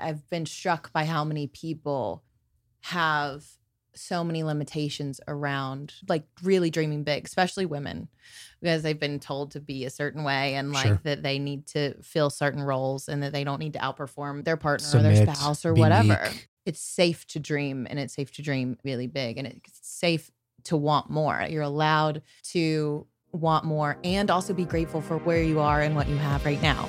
I've been struck by how many people have so many limitations around like really dreaming big, especially women, because they've been told to be a certain way and like Sure. that they need to fill certain roles and that they don't need to outperform their partner or their spouse or whatever. It's safe to dream and it's safe to dream really big and it's safe to want more. You're allowed to want more and also be grateful for where you are and what you have right now.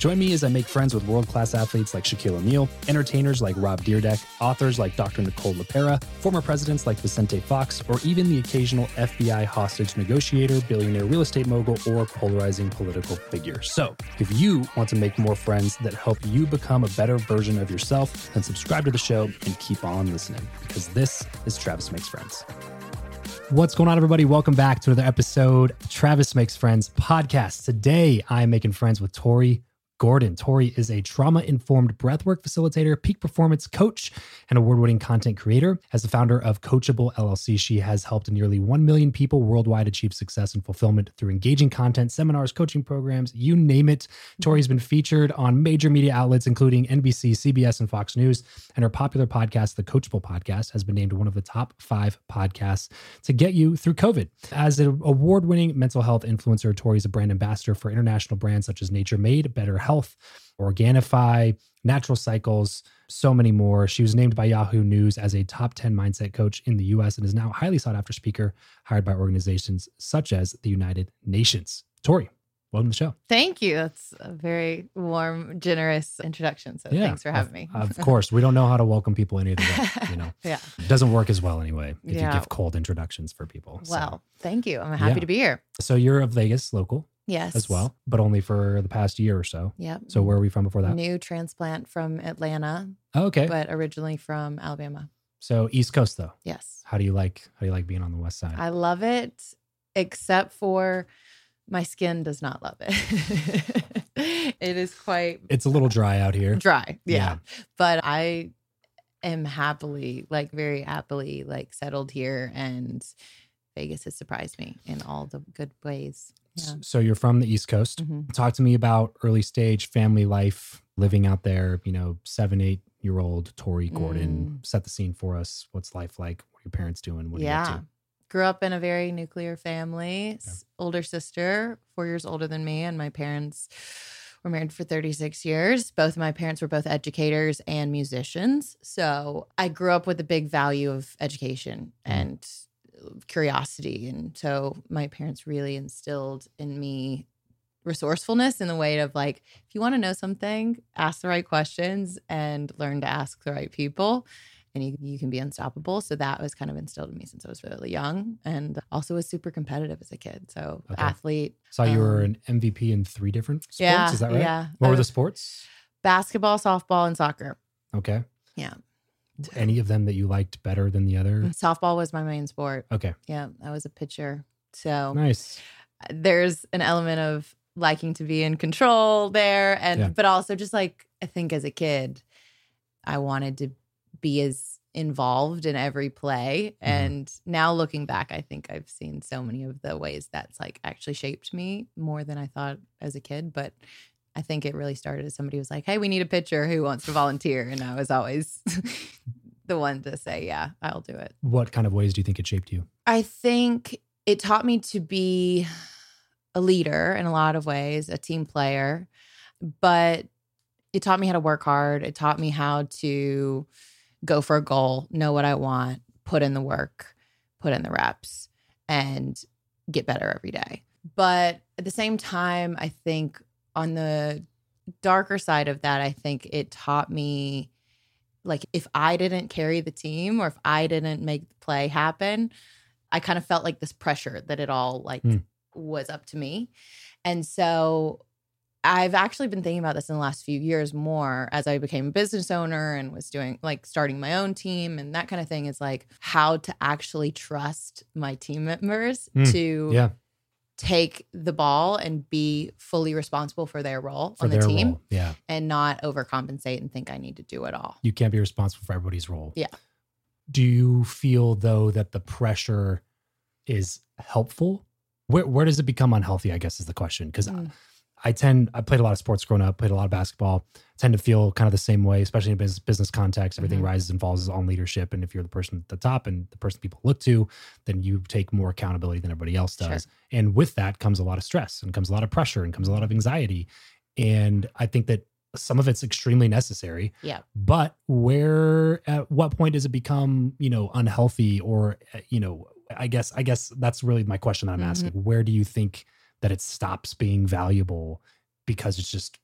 Join me as I make friends with world class athletes like Shaquille O'Neal, entertainers like Rob Dyrdek, authors like Dr. Nicole LePera, former presidents like Vicente Fox, or even the occasional FBI hostage negotiator, billionaire real estate mogul, or polarizing political figure. So, if you want to make more friends that help you become a better version of yourself, then subscribe to the show and keep on listening because this is Travis Makes Friends. What's going on, everybody? Welcome back to another episode of Travis Makes Friends podcast. Today, I am making friends with Tori Gordon. Tori is a trauma informed breathwork facilitator, peak performance coach, and award winning content creator. As the founder of Coachable LLC, she has helped nearly 1 million people worldwide achieve success and fulfillment through engaging content, seminars, coaching programs, you name it. Tori's been featured on major media outlets, including NBC, CBS, and Fox News. And her popular podcast, The Coachable Podcast, has been named one of the top five podcasts to get you through COVID. As an award winning mental health influencer, Tori is a brand ambassador for international brands such as Nature Made, Better Health, Organifi, Natural Cycles, so many more. She was named by Yahoo News as a top 10 mindset coach in the US and is now a highly sought after speaker hired by organizations such as the United Nations. Tori, welcome to the show. Thank you. That's a very warm, generous introduction. So Yeah, thanks for having me. Of course, we don't know how to welcome people any way. You know, yeah. it doesn't work as well anyway if you give cold introductions for people. So- Well, thank you. I'm happy Yeah. to be here. so you're a Vegas local Yes. as well, but only for the past year or so. Yep. So where are we from before that? New transplant from Atlanta, Oh, okay. but originally from Alabama. so East Coast though. Yes. How do you like how do you like being on the west side? I love it, except for my skin does not love it. it is quite it's a little dry out here. dry. Yeah. Yeah. But I am happily, like very happily, like settled here and Vegas has surprised me in all the good ways. Yeah. So you're from the East Coast. Mhm. Talk to me about early stage family life, living out there, you know, seven, eight year old Tori Gordon. Set the scene for us. What's life like? What are your parents doing? What are you yeah. to? Grew up in a very nuclear family. S- Older sister, four years older than me, and my parents were married for 36 years. Both of my parents were both educators and musicians. So I grew up with a big value of education Mm. and curiosity. And so my parents really instilled in me resourcefulness in the way of like, if you want to know something, ask the right questions and learn to ask the right people and you, you can be unstoppable. So that was kind of instilled in me since I was really young and also was super competitive as a kid. So Okay. athlete, Saw you were Um, an MVP in three different sports. yeah, Is that right? yeah. What I were the sports? basketball, softball, and soccer. Okay. Yeah. Any of them that you liked better than the other? Softball was my main sport. Okay. Yeah, I was a pitcher. So Nice. there's an element of liking to be in control there and Yeah. but also just like I think as a kid I wanted to be as involved in every play Mm-hmm. and now looking back I think I've seen so many of the ways that's like actually shaped me more than I thought as a kid but I think it really started as somebody was like hey we need a pitcher who wants to volunteer and I was always the one to say yeah I'll do it What kind of ways do you think it shaped you? I think it taught me to be a leader in a lot of ways, a team player, but it taught me how to work hard. It taught me how to go for a goal, know what I want, put in the work, put in the reps, and get better every day. But at the same time, I think on the darker side of that, I think it taught me like if I didn't carry the team or if I didn't make the play happen, I kind of felt like this pressure that it all like Hmm. was up to me. And so I've actually been thinking about this in the last few years more as I became a business owner and was doing like starting my own team and that kind of thing is like how to actually trust my team members Hmm. to Yeah. Take the ball and be fully responsible for their role For on the team role. Yeah. and not overcompensate and think I need to do it all. You can't be responsible for everybody's role. Yeah. Do you feel though that the pressure is helpful? Where where does it become unhealthy? I guess is the question. Because Mm. I tend I played a lot of sports growing up, played a lot of basketball. Tend to feel kind of the same way, especially in business business context. Everything Mhm. rises and falls on leadership, and if you're the person at the top and the person people look to, then you take more accountability than everybody else Sure. does. And with that comes a lot of stress, and comes a lot of pressure, and comes a lot of anxiety. And I think that some of it's extremely necessary. Yeah. But where at what point does it become, you know, unhealthy or uh, you know, I guess I guess that's really my question that I'm Mhm. asking. Where do you think that it stops being valuable because it's just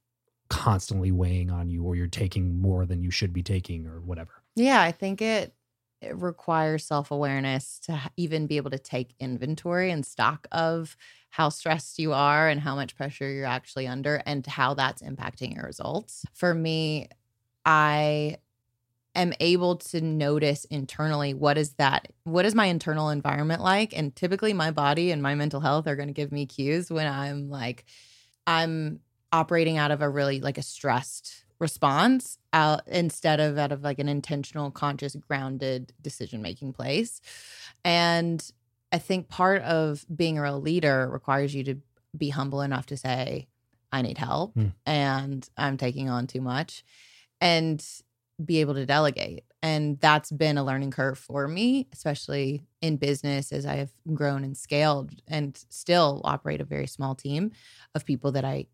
constantly weighing on you or you're taking more than you should be taking or whatever? Yeah, I think it it requires self-awareness to even be able to take inventory and stock of how stressed you are and how much pressure you're actually under and how that's impacting your results. For me, I am able to notice internally what is that what is my internal environment like? And typically my body and my mental health are going to give me cues when I'm like I'm operating out of a really like a stressed response out instead of out of like an intentional conscious grounded decision making place. And i think part of being a real leader requires you to be humble enough to say i need help Hmm. and i'm taking on too much. And be able to delegate and that's been a learning curve for me especially in business as i have grown and scaled and still operate a very small team of people that i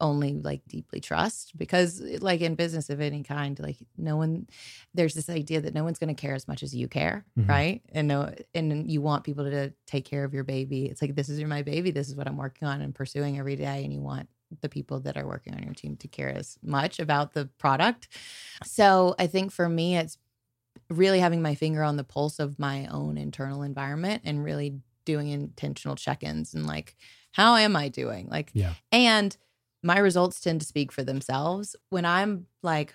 only like deeply trust because like in business of any kind like no one there's this idea that no one's going to care as much as you care Mhm. right? And no and you want people to take care of your baby. It's like this is your my baby. This is what i'm working on and pursuing every day and you want the people that are working on your team to care as much about the product. So i think for me it's really having my finger on the pulse of my own internal environment and really doing intentional check-ins and like how am i doing? Like Yeah. and my results tend to speak for themselves. When i'm like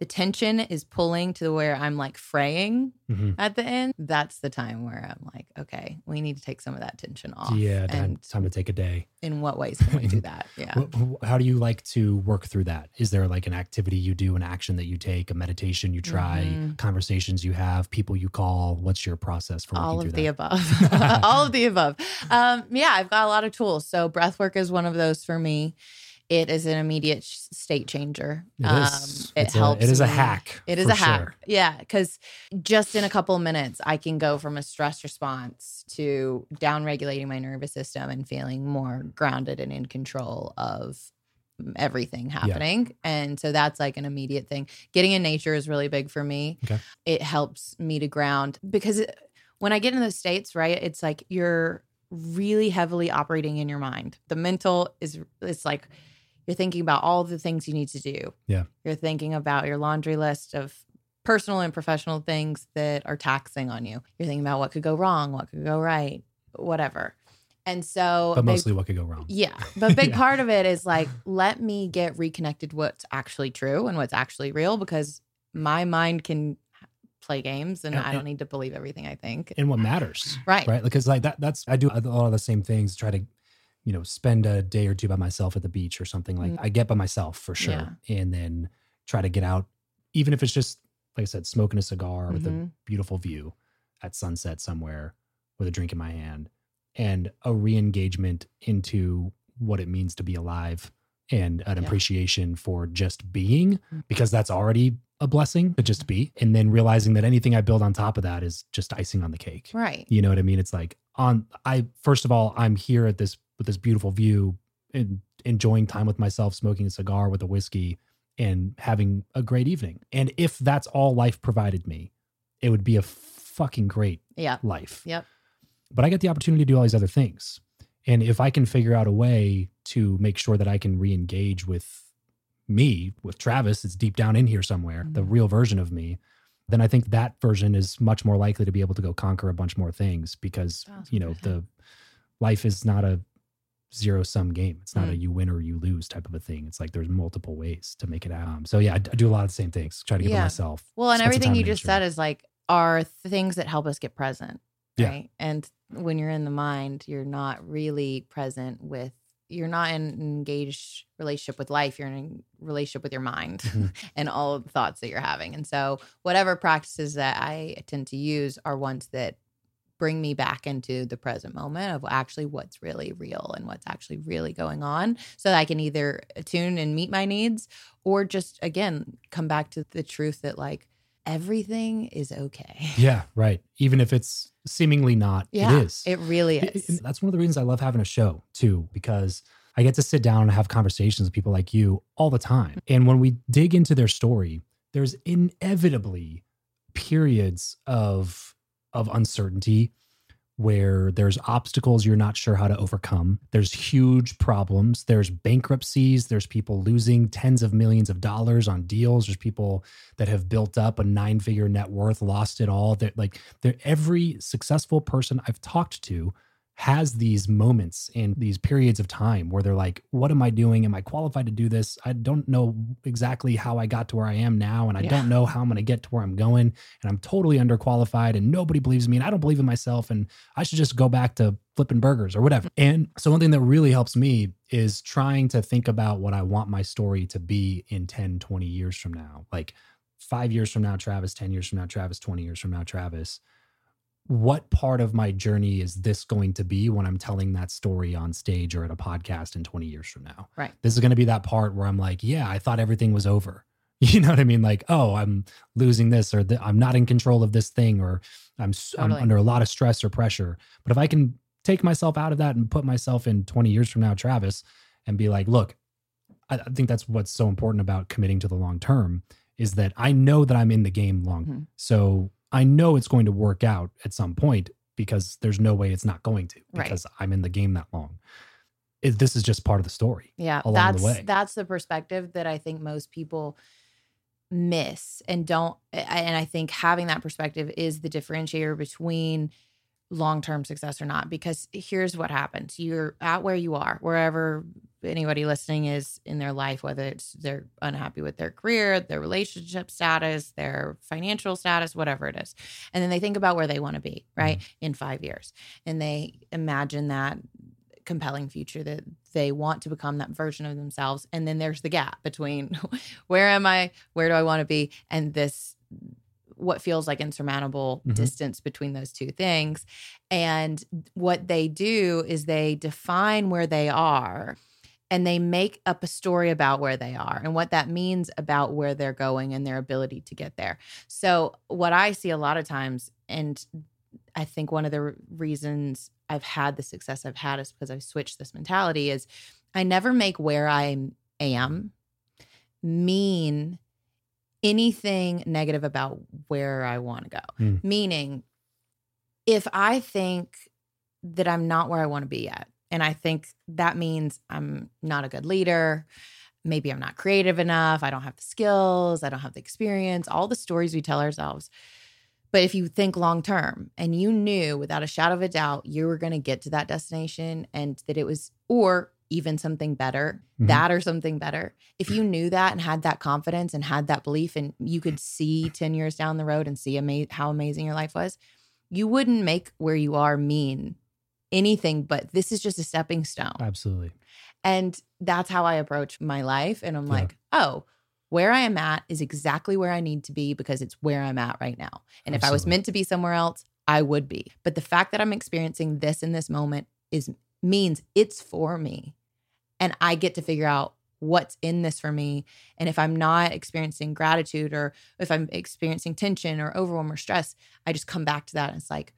the tension is pulling to where i'm like fraying Mhm. at the end that's the time where i'm like okay we need to take some of that tension off Yeah, time, and time to take a day. in what ways can we do that yeah How do you like to work through that? Is there like an activity you do, an action that you take, a meditation you try, Mhm. conversations you have, people you call? What's your process for working all of the that? above all of the above um yeah i've got a lot of tools so breath work is one of those for me it is an immediate state changer. It um it It's a- helps it is a hack. it is a hack. yeah because just in a couple of minutes i can go from a stress response to down regulating my nervous system and feeling more grounded and in control of everything happening. And so that's like an immediate thing. Getting in nature is really big for me. Okay. it helps me to ground because it, when i get in those states right it's like you're really heavily operating in your mind. The mental is it's like you're thinking about all the things you need to do Yeah. you're thinking about your laundry list of personal and professional things that are taxing on you you're thinking about what could go wrong what could go right whatever and so But big- mostly what could go wrong. yeah. But a big Yeah. part of it is like, let me get reconnected what's actually true and what's actually real because my mind can play games and And- I don't need to believe everything I think. And what matters. Right. Right. Because like that, that's, I do a lot of the same things, try to, you know, spend a day or two by myself at the beach or something like Mm. I get by myself for sure. And then try to get out, even if it's just, like I said, smoking a cigar with a Mhm. beautiful view at sunset somewhere with a drink in my hand and a re-engagement into what it means to be alive and an Yeah. appreciation for just being Mhm. because that's already a blessing to just be and then realizing that anything i build on top of that is just icing on the cake Right. you know what i mean it's like on i first of all i'm here at this with this beautiful view and enjoying time with myself smoking a cigar with a whiskey and having a great evening and if that's all life provided me it would be a fucking great Yeah. life Yep. but i get the opportunity to do all these other things and if i can figure out a way to make sure that i can re-engage with me with travis it's deep down in here somewhere the Mhm. real version of me then i think that version is much more likely to be able to go conquer a bunch more things because That's you know the life is not a zero sum game it's not a Mm. you win or you lose type of a thing it's like there's multiple ways to make it happen so yeah i, do a lot of the same things try to get Yeah. myself Well, and everything you just said is like are things that help us get present. Yeah. And when you're in the mind, you're not really present with you're not in an engaged relationship with life you're in a relationship with your mind Mhm. and all of the thoughts that you're having and so whatever practices that i tend to use are ones that bring me back into the present moment of actually what's really real and what's actually really going on so that i can either attune and meet my needs or just again come back to the truth that like everything is okay Yeah, right. Even if it's seemingly not, yeah it is. it really It- is it- that's one of the reasons I love having a show too, because I get to sit down and have conversations with people like you all the time. And when we dig into their story, there's inevitably periods of of uncertainty where there's obstacles you're not sure how to overcome. There's huge problems. There's bankruptcies. There's people losing tens of millions of dollars on deals. There's people that have built up a nine figure net worth, lost it all. That like they're, every successful person I've talked to has these moments and these periods of time where they're like, what am I doing? Am I qualified to do this? I don't know exactly how I got to where I am now. And I Yeah. don't know how I'm going to get to where I'm going. And I'm totally underqualified and nobody believes me. And I don't believe in myself. And I should just go back to flipping burgers or whatever. Mm-hmm. And so one thing that really helps me is trying to think about what I want my story to be in 10, 20 years from now. Like five years from now, Travis, 10 years from now, Travis, 20 years from now, Travis. What part of my journey is this going to be when I'm telling that story on stage or at a podcast in 20 years from now? Right. This is going to be that part where I'm like, yeah, I thought everything was over. You know what I mean? Like, oh, I'm losing this, or I'm not in control of this thing, or I'm, s- I'm under a lot of stress or pressure. But if I can take myself out of that and put myself in 20 years from now, Travis, and be like, look, I, I think that's what's so important about committing to the long term is that I know that I'm in the game long. Mhm. So I know it's going to work out at some point because there's no way it's not going to Right. because I'm in the game that long. It, this is just part of the story. Yeah, along that's the way. that's the perspective that I think most people miss and don't and I think having that perspective is the differentiator between long-term success or not because here's what happens. You're at where you are, wherever anybody listening is in their life whether it's they're unhappy with their career, their relationship status, their financial status, whatever it is. And then they think about where they want to be, right? Mm-hmm. In 5 years. And they imagine that compelling future that they want to become that version of themselves and then there's the gap between where am i where do i want to be and this what feels like insurmountable Mhm. distance between those two things and what they do is they define where they are and they make up a story about where they are and what that means about where they're going and their ability to get there so what i see a lot of times and I think one of the reasons I've had the success I've had is because I've switched this mentality is I never make where I am mean anything negative about where I want to go. Hmm. Meaning if I think that I'm not where I want to be yet and I think that means I'm not a good leader, maybe I'm not creative enough, I don't have the skills, I don't have the experience, all the stories we tell ourselves. But if you think long term and you knew without a shadow of a doubt you were going to get to that destination and that it was, or even something better, Mhm. that or something better, if you knew that and had that confidence and had that belief and you could see 10 years down the road and see ama- how amazing your life was, you wouldn't make where you are mean anything, but this is just a stepping stone. Absolutely. And that's how I approach my life. And I'm Yeah. like, oh, where I am at is exactly where I need to be because it's where I'm at right now. And if I was meant to be somewhere else, I would be. But the fact that I'm experiencing this in this moment is means it's for me. And I get to figure out what's in this for me. And if I'm not experiencing gratitude or if I'm experiencing tension or overwhelm or stress, I just come back to that and it's like,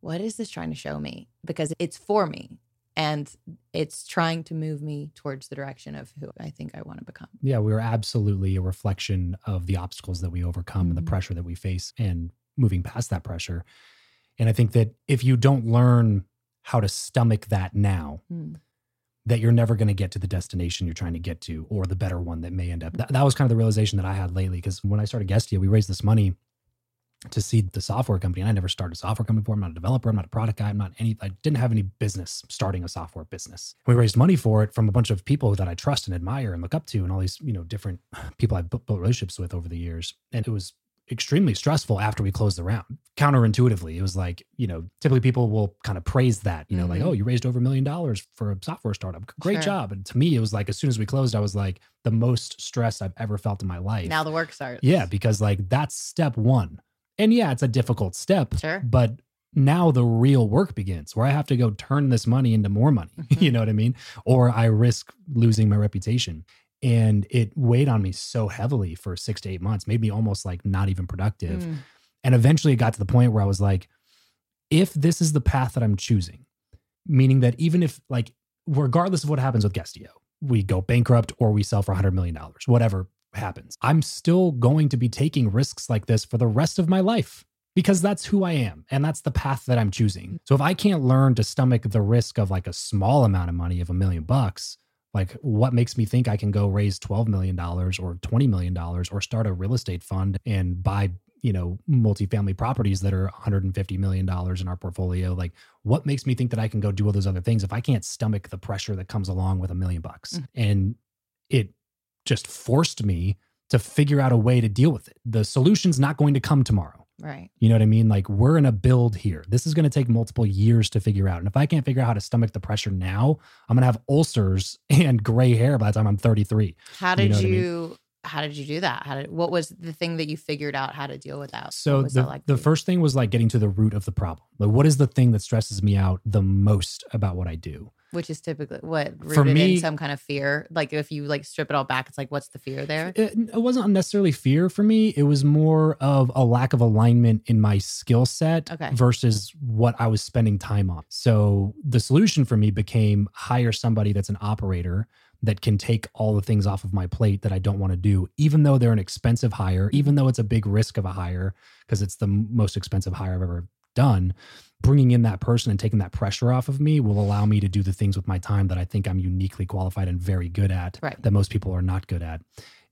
what is this trying to show me? Because it's for me and it's trying to move me towards the direction of who I think I want to become. Yeah, we're absolutely a reflection of the obstacles that we overcome and Mhm. the pressure that we face and moving past that pressure. And I think that if you don't learn how to stomach that now, Mm. That you're never going to get to the destination you're trying to get to or the better one that may end up. That, that was kind of the realization that I had lately because when I started Guestio, we raised this money to seed the software company. And I never started a software company before. I'm not a developer. I'm not a product guy. I'm not any, I didn't have any business starting a software business. We raised money for it from a bunch of people that I trust and admire and look up to and all these, you know, different people I've built relationships with over the years. And it was extremely stressful after we closed the round. Counterintuitively, it was like, you know, typically people will kind of praise that, you know, like, Mhm. oh, you raised over a million dollars for a software startup. Great Sure. job. And to me, it was like, as soon as we closed, I was like, the most stressed I've ever felt in my life. Now the work starts. yeah, because like that's step one. And yeah, it's a difficult step, Sure. but now the real work begins where I have to go turn this money into more money. Mhm. you know what I mean? Or I risk losing my reputation. And it weighed on me so heavily for six to eight months, made me almost like not even productive. Mm. And eventually it got to the point where I was like, if this is the path that I'm choosing, meaning that even if, like, regardless of what happens with Guestio, we go bankrupt or we sell for $100 million, whatever happens, I'm still going to be taking risks like this for the rest of my life because that's who I am and that's the path that I'm choosing. So if I can't learn to stomach the risk of like a small amount of money of a million bucks, like what makes me think I can go raise 12 million dollars or 20 million dollars or start a real estate fund and buy, you know, multifamily properties that are 150 million dollars in our portfolio? Like what makes me think that I can go do all those other things if I can't stomach the pressure that comes along with a million bucks? Mhm. And it just forced me to figure out a way to deal with it. The solution's not going to come tomorrow. Right. You know what I mean? Like we're in a build here. This is going to take multiple years to figure out. And if I can't figure out how to stomach the pressure now, I'm going to have ulcers and gray hair by the time I'm 33. How You did know you, I mean? how did you do that? How did what was the thing that you figured out how to deal with that? So the, that like the first thing was like getting to the root of the problem. Like what is the thing that stresses me out the most about what I do? Which is typically what For rooted me- in some kind of fear. Like if you like strip it all back, it's like what's the fear there? It, it wasn't necessarily fear for me. It was more of a lack of alignment in my skill set Okay. versus what I was spending time on. So the solution for me became hire somebody that's an operator that can take all the things off of my plate that I don't want to do, even though they're an expensive hire, even though it's a big risk of a hire, because it's the most expensive hire I've ever done. Bringing in that person and taking that pressure off of me will allow me to do the things with my time that I think I'm uniquely qualified and very good at Right. that most people are not good at.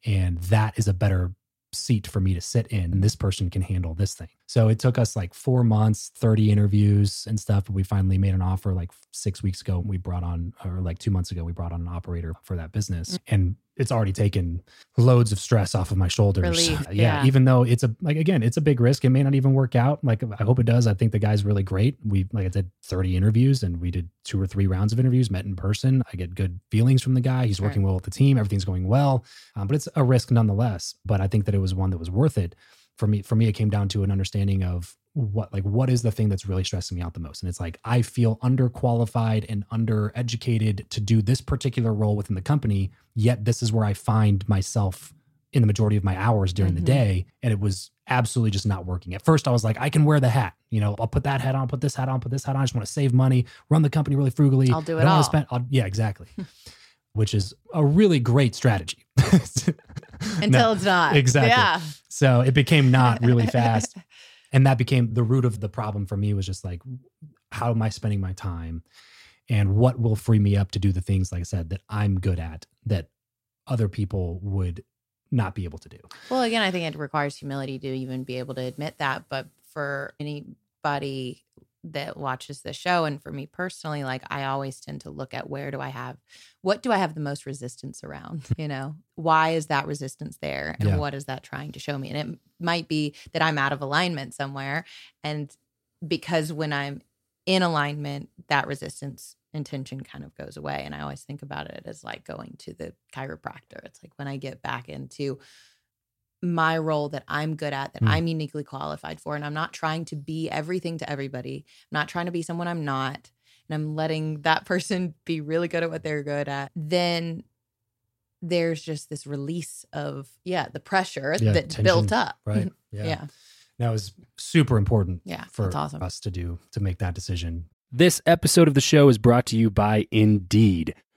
And that is a better seat for me to sit in. And this person can handle this thing. So it took us like four months, 30 interviews and stuff. But we finally made an offer like six weeks ago. We brought on, or like two months ago, we brought on an operator for that business. Mm. And it's already taken loads of stress off of my shoulders. Relief, yeah, yeah. Even though it's a, like, again, it's a big risk. It may not even work out. Like, I hope it does. I think the guy's really great. We, like I did 30 interviews and we did two or three rounds of interviews, met in person. I get good feelings from the guy. He's Sure. working well with the team. Everything's going well. Um, but it's a risk nonetheless. But I think that it was one that was worth it for me. For me, it came down to an understanding of what, like, what is the thing that's really stressing me out the most? And it's like I feel underqualified and undereducated to do this particular role within the company. Yet this is where I find myself in the majority of my hours during Mhm. the day, and it was absolutely just not working. At first, I was like, I can wear the hat. You know, I'll put that hat on, put this hat on, put this hat on. I just want to save money, run the company really frugally. I'll do it all. Spend, I'll, yeah, exactly. Which is a really great strategy. Until it's not. exactly. Yeah. So it became not really fast. And that became the root of the problem for me was just like, how am I spending my time? And what will free me up to do the things, like I said, that I'm good at that other people would not be able to do. Well, again, I think it requires humility to even be able to admit that. But for anybody that watches the show, and for me personally, like I always tend to look at where do I have, what do I have the most resistance around? You know, why is that resistance there? And Yeah. what is that trying to show me? And it might be that I'm out of alignment somewhere. And because when I'm in alignment, that resistance intention kind of goes away. And I always think about it as like going to the chiropractor. It's like when I get back into my role that I'm good at, that Mm. I'm uniquely qualified for, and I'm not trying to be everything to everybody. I'm not trying to be someone I'm not, and I'm letting that person be really good at what they're good at, then there's just this release of, yeah, the pressure Yeah, that tension, built up. Right. Yeah. yeah. That was super important Yeah, for awesome. us to do to make that decision. This episode of the show is brought to you by Indeed.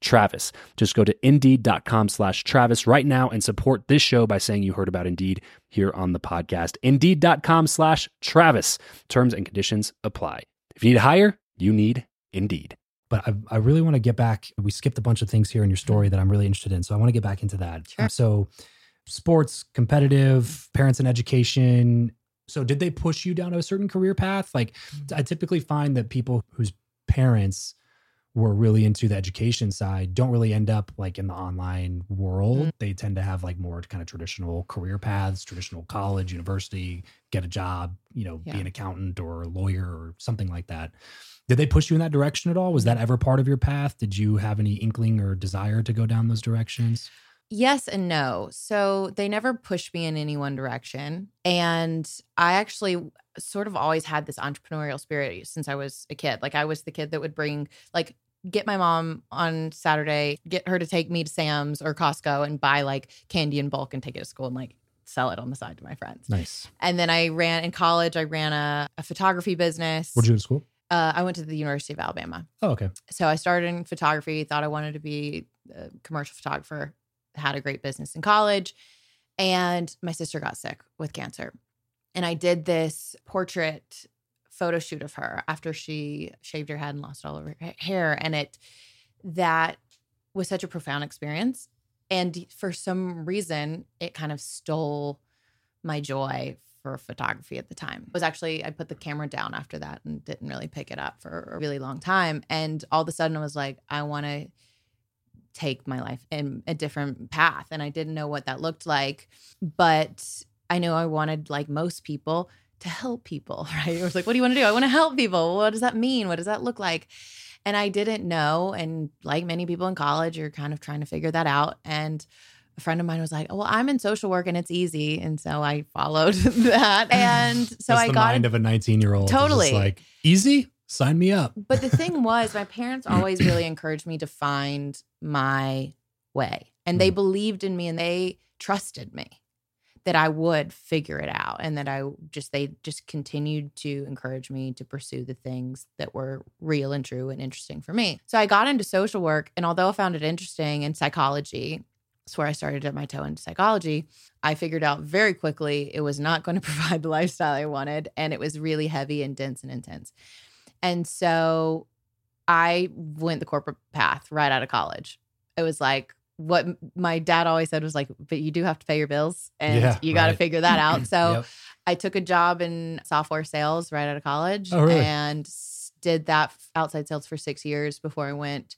Travis. Just go to indeed.com slash Travis right now and support this show by saying you heard about Indeed here on the podcast. Indeed.com slash Travis. Terms and conditions apply. If you need to hire, you need Indeed. But I, I really want to get back. We skipped a bunch of things here in your mm-hmm. story that I'm really interested in. So I want to get back into that. Sure. Um, so, sports, competitive, parents and education. So, did they push you down a certain career path? Like, mm-hmm. I typically find that people whose parents were really into the education side don't really end up like in the online world. Mhm. They tend to have like more kind of traditional career paths, traditional college, university, get a job, you know, be an accountant or a lawyer or something like that. Did they push you in that direction at all? Was that ever part of your path? Did you have any inkling or desire to go down those directions? Yes and no. So they never pushed me in any one direction. And I actually sort of always had this entrepreneurial spirit since I was a kid. Like I was the kid that would bring, like, get my mom on Saturday, get her to take me to Sam's or Costco and buy like candy in bulk and take it to school and like sell it on the side to my friends. Nice. And then I ran in college, I ran a, a photography business. Where'd you go to school? uh, I went to the University of Alabama. Oh, okay. So I started in photography, thought I wanted to be a commercial photographer, had a great business in college. And my sister got sick with cancer. And I did this portrait photo shoot of her after she shaved her head and lost all of her hair. And it, that was such a profound experience. And for some reason, it kind of stole my joy for photography at the time. It was actually, I put the camera down after that and didn't really pick it up for a really long time. And all of a sudden, I was like, I want to take my life in a different path. And I didn't know what that looked like. But I knew I wanted, like most people, to help people, right? It was like, what do you want to do? I want to help people. What does that mean? What does that look like? And I didn't know. And like many people in college, you're kind of trying to figure that out. And a friend of mine was like, oh, well, I'm in social work and it's easy. And so I followed that. And so I the got mind of a 19 year old. Totally. like easy. Sign me up. but the thing was, my parents always really encouraged me to find my way. And they Mhm. believed in me and they trusted me that I would figure it out and that I just, they just continued to encourage me to pursue the things that were real and true and interesting for me. So I got into social work. And although I found it interesting in psychology, that's where I started dip my toe into psychology. I figured out very quickly it was not going to provide the lifestyle I wanted. And it was really heavy and dense and intense. And so I went the corporate path right out of college. It was like what my dad always said was like, but you do have to pay your bills and Yeah, you got to right. figure that out. So Yep. I took a job in software sales right out of college Oh, really? and did that outside sales for six years before I went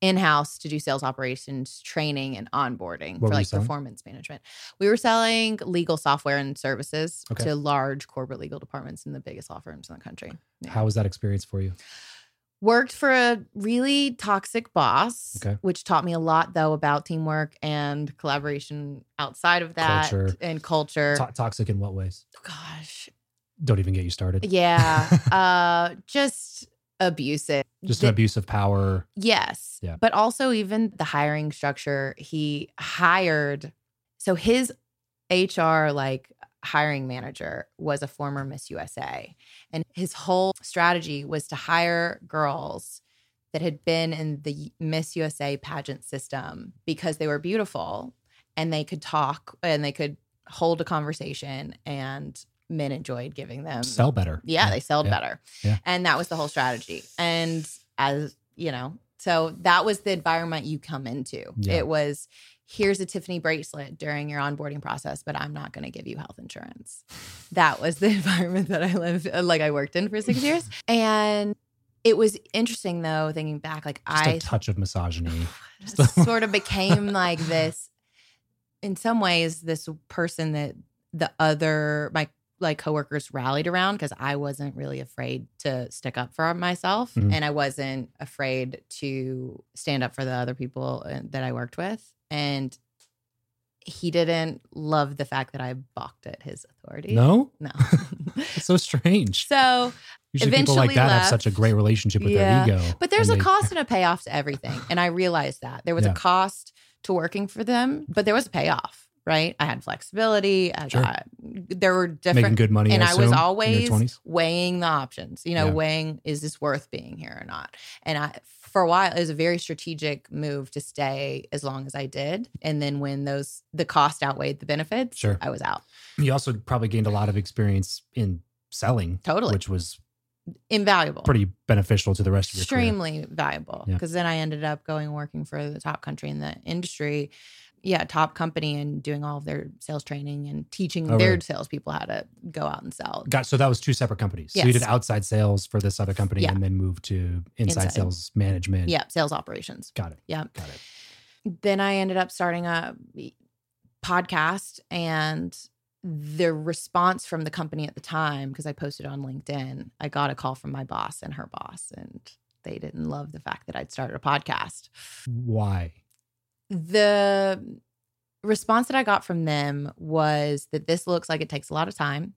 in house to do sales operations training and onboarding What for like performance management. We were selling legal software and services Okay. to large corporate legal departments in the biggest law firms in the country. Yeah. How was that experience for you? Worked for a really toxic boss, Okay. which taught me a lot though about teamwork and collaboration outside of that Culture. and culture. To- toxic in what ways? Gosh, Don't even get you started. yeah, uh, just abusive. Just The- an abuse of power. Yes. Yeah. But also, even the hiring structure, he hired, so his HR, like hiring manager, was a former Miss USA. And his whole strategy was to hire girls that had been in the Miss USA pageant system because they were beautiful and they could talk and they could hold a conversation and men enjoyed giving them Sell better. yeah, they sold yeah, better. yeah. And that was the whole strategy. And as you know, so that was the environment you come into. Yeah. It was here's a Tiffany bracelet during your onboarding process, but I'm not going to give you health insurance. That was the environment that I lived, uh, like I worked in for six years. And it was interesting though, thinking back, like I Just I a touch of misogyny. sort of became like this in some ways this person that the other my like coworkers rallied around because I wasn't really afraid to stick up for myself Mhm. and I wasn't afraid to stand up for the other people uh, that I worked with and he didn't love the fact that I balked at his authority. No, No. it's so strange. so Usually, people like eventually that have such a great relationship with Yeah. their ego. But there's a they- cost and a payoff to everything. And I realized that. There was Yeah. a cost to working for them, but there was a payoff, right? I had flexibility. I Sure. got, there were different making good money. And I was in your always weighing the options, you know, Yeah. weighing is this worth being here or not? And I, for a while, it was a very strategic move to stay as long as I did. And then when those, the cost outweighed the benefits, Sure. I was out. You also probably gained a lot of experience in selling, Totally. which was Invaluable. pretty beneficial to the rest of your career. extremely valuable Yeah. because then I ended up going working for the top country in the industry. Yeah, top company and doing all of their sales training and teaching Oh, their really? salespeople how to go out and sell. Got so that was two separate companies. So you did outside sales for this other company Yeah. and then moved to inside, Inside. sales management. Yeah, sales operations. Got it. Yeah. Got it. Then I ended up starting a podcast and the response from the company at the time because I posted on LinkedIn, I got a call from my boss and her boss and they didn't love the fact that I'd started a podcast. Why? The response that I got from them was that this looks like it takes a lot of time.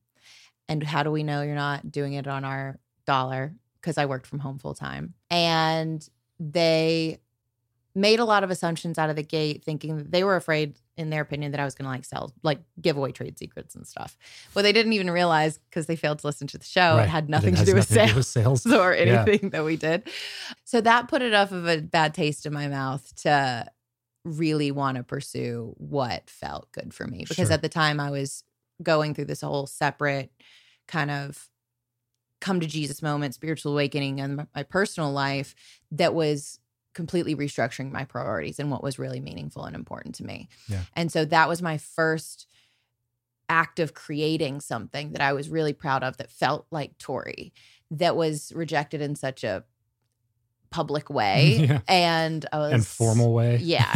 And how do we know you're not doing it on our dollar? Because I worked from home full time. And they made a lot of assumptions out of the gate, thinking that they were afraid, in their opinion, that I was going to like sell, like give away trade secrets and stuff. What they didn't even realize because they failed to listen to the show, Right. it had It nothing to do with nothing to sales with sales. or Yeah. anything that we did. So that put enough of a bad taste in my mouth to really want to pursue what felt good for me because Sure. at the time I was going through this whole separate kind of come to Jesus moment, spiritual awakening in my, my personal life that was completely restructuring my priorities and what was really meaningful and important to me. Yeah. And so that was my first act of creating something that I was really proud of that felt like Tori that was rejected in such a public way Yeah. and I was And formal way. Yeah.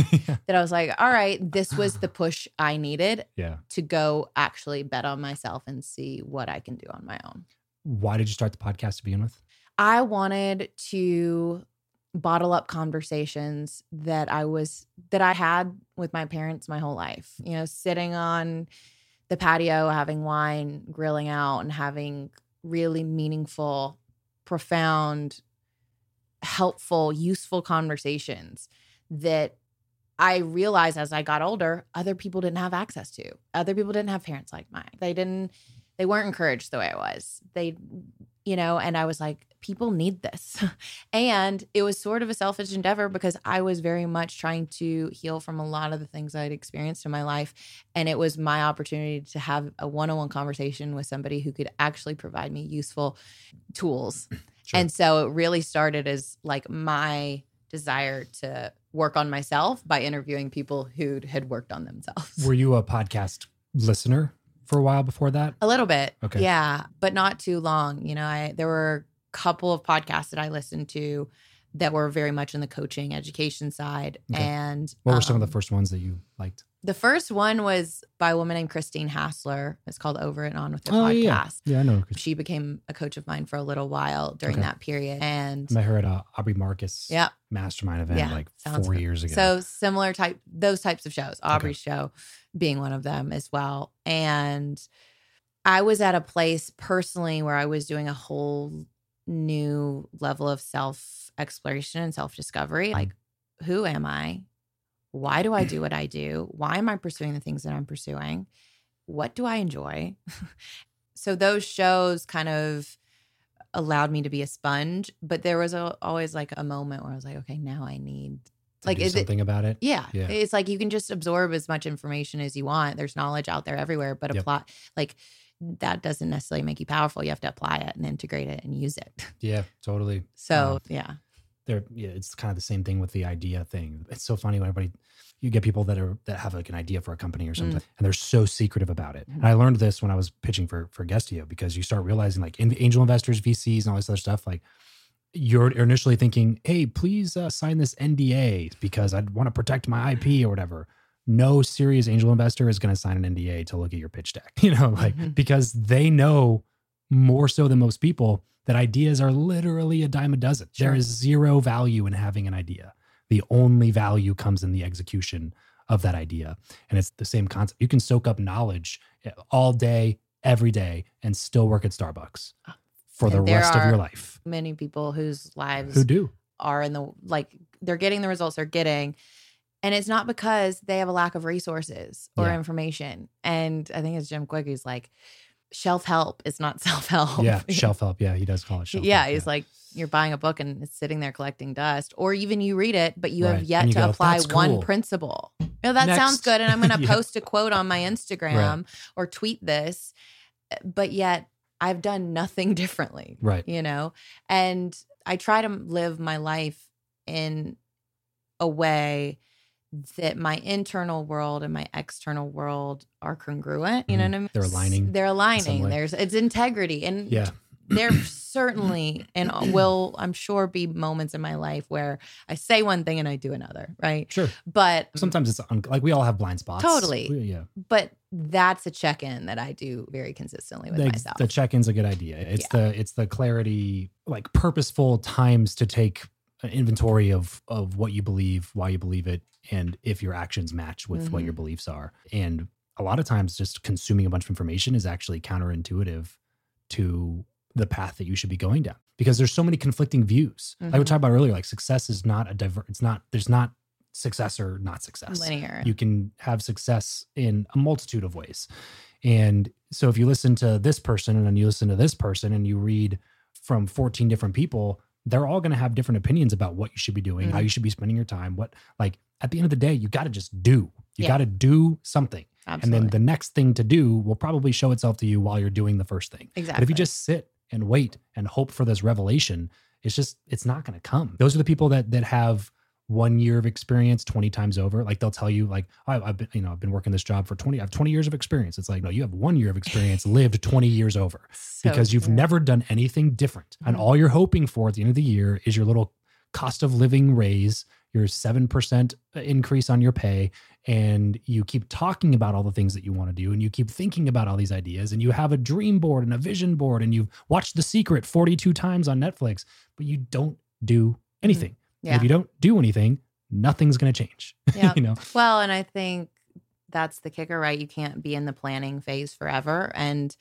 that I was like, all right, this was the push I needed yeah. to go actually bet on myself and see what I can do on my own. Why did you start the podcast to begin with? I wanted to bottle up conversations that I was that I had with my parents my whole life. You know, sitting on the patio having wine, grilling out and having really meaningful, profound, helpful, useful conversations that I realized as I got older, other people didn't have access to. Other people didn't have parents like mine. They didn't, they weren't encouraged the way I was. They, you know, and I was like, people need this. and it was sort of a selfish endeavor because I was very much trying to heal from a lot of the things I'd experienced in my life. And it was my opportunity to have a one on one conversation with somebody who could actually provide me useful tools. Sure. And so it really started as like my desire to work on myself by interviewing people who had worked on themselves. Were you a podcast listener for a while before that? A little bit. Okay. Yeah, but not too long. You know, I there were a couple of podcasts that I listened to that were very much in the coaching education side. Okay. And What were some of um, the first ones that you liked? The first one was by a woman named Christine Hassler. It's called Over and On with the Oh, podcast. yeah, Yeah, I know. She became a coach of mine for a little while during Okay. that period. And I met her at a Aubrey Marcus yeah, mastermind event Yeah, like four good. years ago. So similar type, those types of shows, Aubrey's show being one of them as well. And I was at a place personally where I was doing a whole new level of self exploration and self discovery. Mm. Like, who am I? Why do I do what I do? Why am I pursuing the things that I'm pursuing? What do I enjoy? so those shows kind of allowed me to be a sponge, but there was a, always like a moment where I was like, okay, now I need Like, is it- something about it. Yeah. Yeah. It's like you can just absorb as much information as you want. There's knowledge out there everywhere, but Yep. apply like that doesn't necessarily make you powerful. You have to apply it and integrate it and use it. Yeah, totally. So Um, yeah. There, yeah, it's kind of the same thing with the idea thing. It's so funny when everybody, you get people that are that have like an idea for a company or something, and they're so secretive about it. And I learned this when I was pitching for for Guestio because you start realizing like in the angel investors, VCs, and all this other stuff, like you're initially thinking, "Hey, please uh, sign this NDA because I'd want to protect my IP or whatever." No serious angel investor is going to sign an NDA to look at your pitch deck, you know, like Mhm. because they know more so than most people that ideas are literally a dime a dozen. There Sure. is zero value in having an idea. The only value comes in the execution of that idea. And it's the same concept. You can soak up knowledge eh, all day, every day, and still work at Starbucks for the And there rest of your life. Many people whose lives Who do? are in the like they're getting the results they're getting. And it's not because they have a lack of resources or Yeah. information. And I think it's Jim Kwik who's like, shelf help is not self help. Yeah, shelf help. Yeah, he does call it shelf yeah, help. he's like you're buying a book and it's sitting there collecting dust, or even you read it, but you Right. have yet you to go, apply "That's one cool." principle. Know, that sounds good, and I'm going to Yeah. post a quote on my Instagram or tweet this, but yet I've done nothing differently. Right. You know, and I try to live my life in a way that my internal world and my external world are congruent. You know Mhm. what I mean? They're aligning They're aligning. There's it's integrity, and Yeah. there certainly and will I'm sure be moments in my life where I say one thing and I do another, right? Sure. But Sometimes it's un- like we all have blind spots. Totally. We- yeah. but that's a check-in that I do very consistently with the, myself. the check-in's a good idea. It's the it's the clarity, like purposeful times to take inventory of of what you believe, why you believe it, and if your actions match with what Mm-hmm. your beliefs are. And a lot of times, just consuming a bunch of information is actually counterintuitive to the path that you should be going down because there's so many conflicting views. Like we Mhm. talked about earlier, like success is not a diver. It's not. There's not success or not success linear. you can have success in a multitude of ways. And so if you listen to this person and then you listen to this person and you read from 14 different people, they're all going to have different opinions about what you should be doing, how Mhm. you should be spending your time. What, like, at the end of the day, you got to just do. You Yeah. got to do something. Absolutely. And then the next thing to do will probably show itself to you while you're doing the first thing. exactly. But if you just sit and wait and hope for this revelation, it's just it's not going to come. Those are the people that that have one year of experience 20 times over. Like they'll tell you like I, I've been you know I've been working this job for 20 I have 20 years of experience. It's like no, you have one year of experience lived 20 years over So because you've true. never done anything different. And Mhm. all you're hoping for at the end of the year is your little cost of living raise, your 7% increase on your pay. And you keep talking about all the things that you want to do. And you keep thinking about all these ideas. And you have a dream board and a vision board. And you've watched The Secret 42 times on Netflix, but you don't do anything. Mm-hmm. Yeah. If you don't do anything, nothing's going to change. Yeah. you know? Well, and I think that's the kicker, right? You can't be in the planning phase forever. And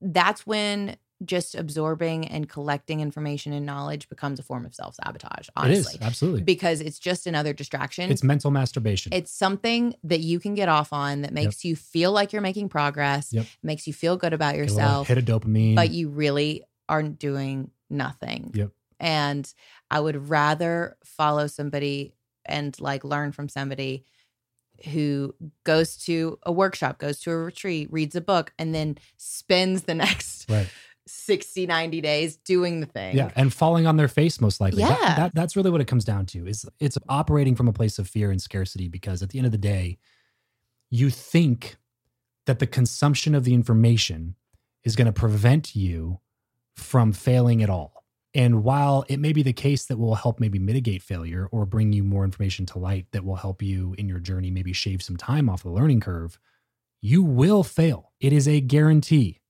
that's when just absorbing and collecting information and knowledge becomes a form of self sabotage, honestly. It is. Absolutely. Because it's just another distraction. It's mental masturbation. It's something that you can get off on that makes you feel like you're making progress, Yep. makes you feel good about Get a yourself, hit of dopamine. but you really aren't doing nothing. Yep. And I would rather follow somebody and like learn from somebody who goes to a workshop, goes to a retreat, reads a book, and then spends the next right. 60, 90 days doing the thing. Yeah, and falling on their face most likely. That- Yeah. that, that's really what it comes down to. Is it's operating from a place of fear and scarcity because at the end of the day, you think that the consumption of the information is going to prevent you from failing at all. And while it may be the case that will help maybe mitigate failure or bring you more information to light that will help you in your journey, maybe shave some time off the learning curve, you will fail. It is a guarantee.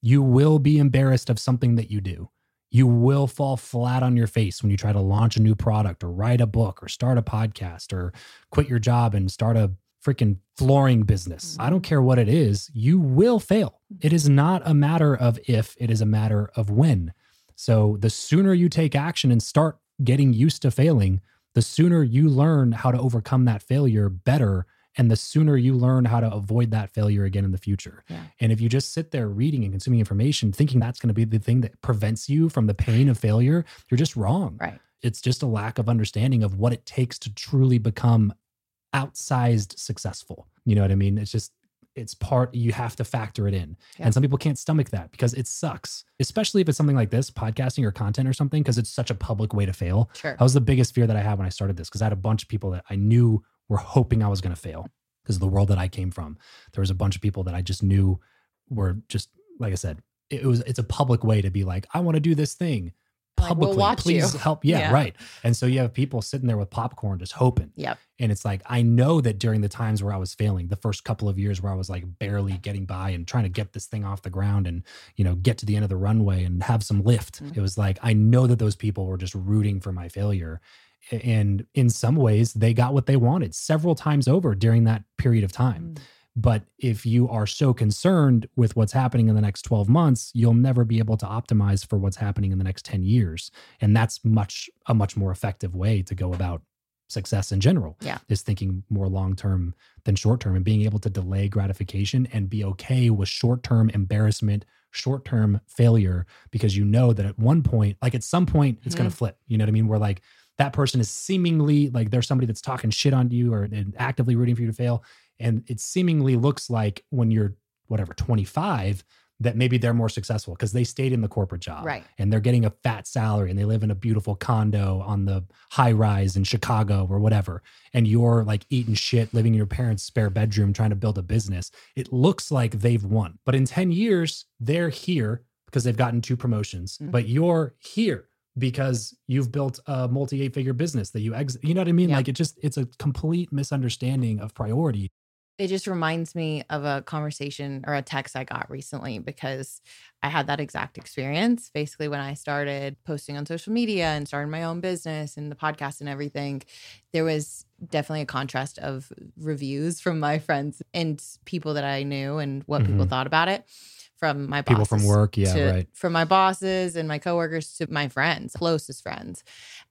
You will be embarrassed of something that you do. You will fall flat on your face when you try to launch a new product or write a book or start a podcast or quit your job and start a freaking flooring business. I don't mm-hmm. care what it is, you will fail. It is not a matter of if, it is a matter of when. So the sooner you take action and start getting used to failing, the sooner you learn how to overcome that failure better. And the sooner you learn how to avoid that failure again in the future. Yeah. And if you just sit there reading and consuming information, thinking that's going to be the thing that prevents you from the pain of failure, you're just wrong. Right. It's just a lack of understanding of what it takes to truly become outsized successful. You know what I mean? It's just it's part you have to factor it in. Yeah. And some people can't stomach that because it sucks, especially if it's something like this, podcasting or content or something because it's such a public way to fail. Sure. That was the biggest fear that I had when I started this because I had a bunch of people that I knew were hoping I was going to fail because of the world that I came from. There was a bunch of people that I just knew were just like I said, it was it's a public way to be like, I want to do this thing Like, we'll publicly. watch Please you. help. Yeah, Yeah. right. And so you have people sitting there with popcorn just hoping. Yep. And it's like, I know that during the times where I was failing, the first couple of years where I was like barely getting by and trying to get this thing off the ground and, you know, get to the end of the runway and have some lift, Mhm. it was like, I know that those people were just rooting for my failure. And in some ways, they got what they wanted several times over during that period of time. Mm. But if you are so concerned with what's happening in the next 12 months, you'll never be able to optimize for what's happening in the next 10 years. And that's much a much more effective way to go about success in general. Yeah. Is thinking more long term than short term and being able to delay gratification and be okay with short term embarrassment, short term failure, because you know that at one point, like at some point, it's going to mm-hmm. flip. You know what I mean? Where like that person is seemingly like there's somebody that's talking shit on you or actively rooting for you to fail. And it seemingly looks like when you're whatever, 25, that maybe they're more successful because they stayed in the corporate job Right. and they're getting a fat salary and they live in a beautiful condo on the high rise in Chicago or whatever. And you're like eating shit, living in your parents' spare bedroom, trying to build a business. It looks like they've won. But in 10 years, they're here because they've gotten two promotions, Mhm. but you're here because you've built a multi eight figure business that you exit. You know what I mean? Yeah. Like it just, it's a complete misunderstanding of priority. It just reminds me of a conversation or a text I got recently because I had that exact experience. Basically, when I started posting on social media and starting my own business and the podcast and everything, there was definitely a contrast of reviews from my friends and people that I knew and what people Mhm. thought about it. From my People from work. Yeah, to, right. From my bosses and my coworkers to my friends, closest friends.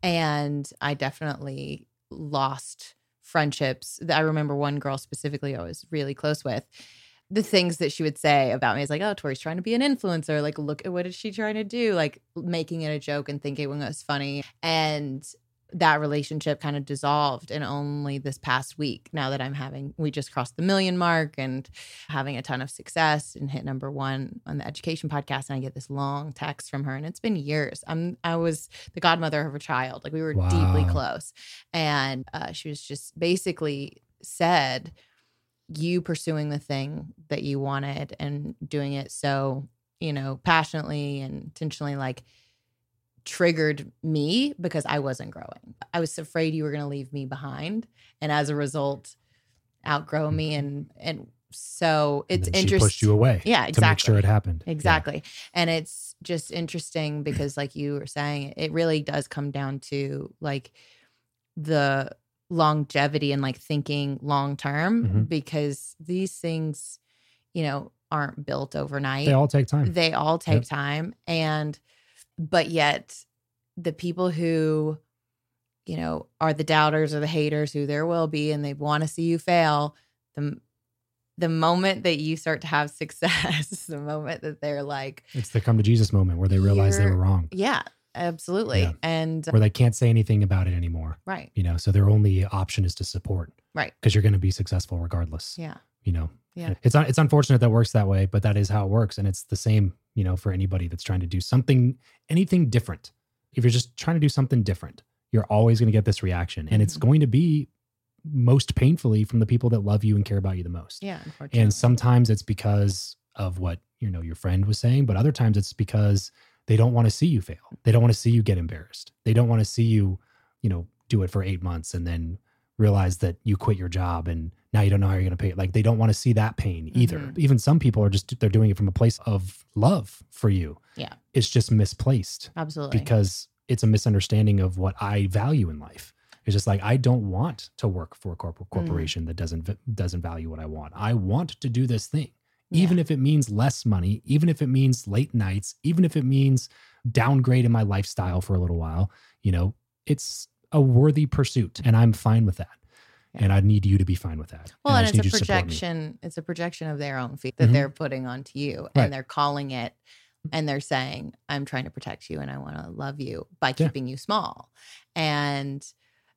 And I definitely lost friendships. That I remember one girl specifically I was really close with. The things that she would say about me is like, oh, Tori's trying to be an influencer. Like, look at what is she trying to do? Like making it a joke and thinking it was funny. And that relationship kind of dissolved and only this past week. Now that I'm having, we just crossed the million mark and having a ton of success and hit number one on the education podcast. And I get this long text from her, and it's been years. I'm, I was the godmother of her child. Like we were deeply close, and uh, she was just basically said, "You pursuing the thing that you wanted and doing it so." You know, passionately and intentionally, like triggered me because I wasn't growing. I was afraid you were going to leave me behind and as a result outgrow me and and so it's she interesting pushed you away yeah to make exactly sure it happened. Yeah. exactly and it's just interesting because like you were saying it really does come down to like the longevity and like thinking long term Mhm. because these things you know aren't built overnight They all take time. they all take Yep. time and but yet the people who you know are the doubters or the haters who there will be and they want to see you fail the the moment that you start to have success the moment that they're like It's the come to Jesus moment where they realize they were wrong, yeah absolutely Yeah. and where they can't say anything about it anymore. right You know, so their only option is to support. Right. Because you're going to be successful regardless. yeah You know. Yeah. It's it's unfortunate that works that way, but that is how it works, and it's the same. You know, for anybody that's trying to do something, anything different. If you're just trying to do something different, you're always going to get this reaction, and it's Mhm. going to be most painfully from the people that love you and care about you the most. yeah unfortunately And sometimes it's because of what, you know, your friend was saying, but other times it's because they don't want to see you fail. They don't want to see you get embarrassed. They don't want to see you, you know, do it for 8 months and then realize that you quit your job and now you don't know how you're going to pay it. Like they don't want to see that pain either. Mhm. Even some people are just they're doing it from a place of love for you. Yeah. It's just misplaced absolutely because it's a misunderstanding of what I value in life. It's just like I don't want to work for a corporate Mm. corporation that doesn't doesn't value what I want. I want to do this thing, Yeah. even if it means less money, even if it means late nights, even if it means downgrade in my lifestyle for a little while. You know, it's a worthy pursuit, and I'm fine with that. Yeah. And I need you to be fine with that. Well, I and, it's a you to support me. projection. It's a projection of their own feet that Mhm. they're putting onto you, Right. and they're calling it and they're saying, I'm trying to protect you and I want to love you by Yeah. keeping you small. And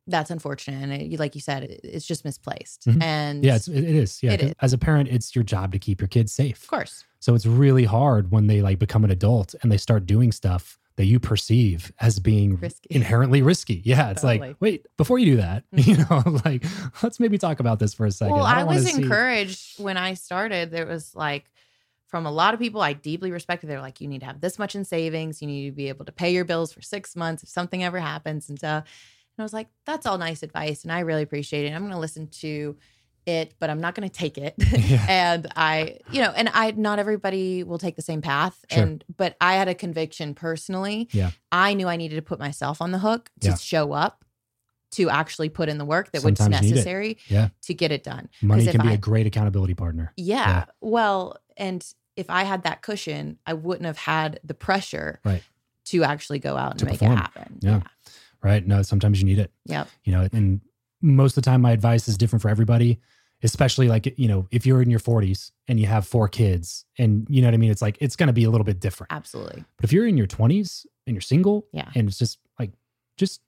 that's unfortunate. And it, like you said, it, it's just misplaced. Mhm. And Yeah, it's, it is. Yeah, It is. as a parent, it's your job to keep your kids safe. of course. So it's really hard when they like become an adult and they start doing stuff that you perceive as being Risky. inherently risky. Yeah, it's Totally. like, wait, before you do that, you mm-hmm. know, like let's maybe talk about this for a second. Well, I, wanna was see- encouraged when I started. There was like from a lot of people I deeply respected. They're like, you need to have this much in savings. You need to be able to pay your bills for six months if something ever happens and stuff. And I was like, that's all nice advice, and I really appreciate it. I'm going to listen to it, but I'm not going to take it. Yeah. and I, you know, and I, not everybody will take the same path. Sure. And, but I had a conviction personally. Yeah. I knew I needed to put myself on the hook to Yeah. show up, to actually put in the work that was Sometimes it. necessary Yeah. to get it done. Money can be I- a great accountability partner. Yeah. Yeah. Well, and if I had that cushion, I wouldn't have had the pressure Right. to actually go out and To make perform. it happen. Yeah. Right. No, sometimes you need it. Yeah. you know and most of the time my advice is different for everybody especially like you know if you're in your 40s and you have four kids and you know what i mean it's like it's going to be a little bit different Absolutely. but if you're in your 20s and you're single Yeah. and it's just like just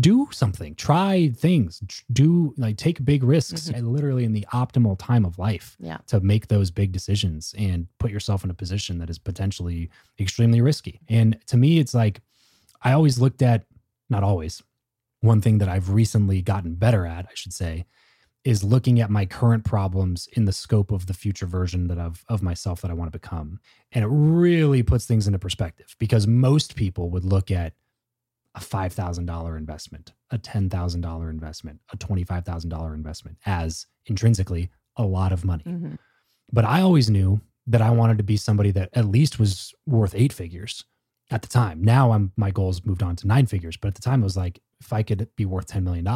do something try things do like take big risks Mhm. and literally in the optimal time of life Yeah. to make those big decisions and put yourself in a position that is potentially extremely risky and to me it's like i always looked at not always one thing that i've recently gotten better at i should say is looking at my current problems in the scope of the future version that of of myself that I want to become. And it really puts things into perspective because most people would look at a $5,000 investment, a $10,000 investment, a $25,000 investment as intrinsically a lot of money. Mhm. But I always knew that I wanted to be somebody that at least was worth eight figures at the time. Now I'm my goals moved on to nine figures, but at the time it was like if I could be worth $10 million,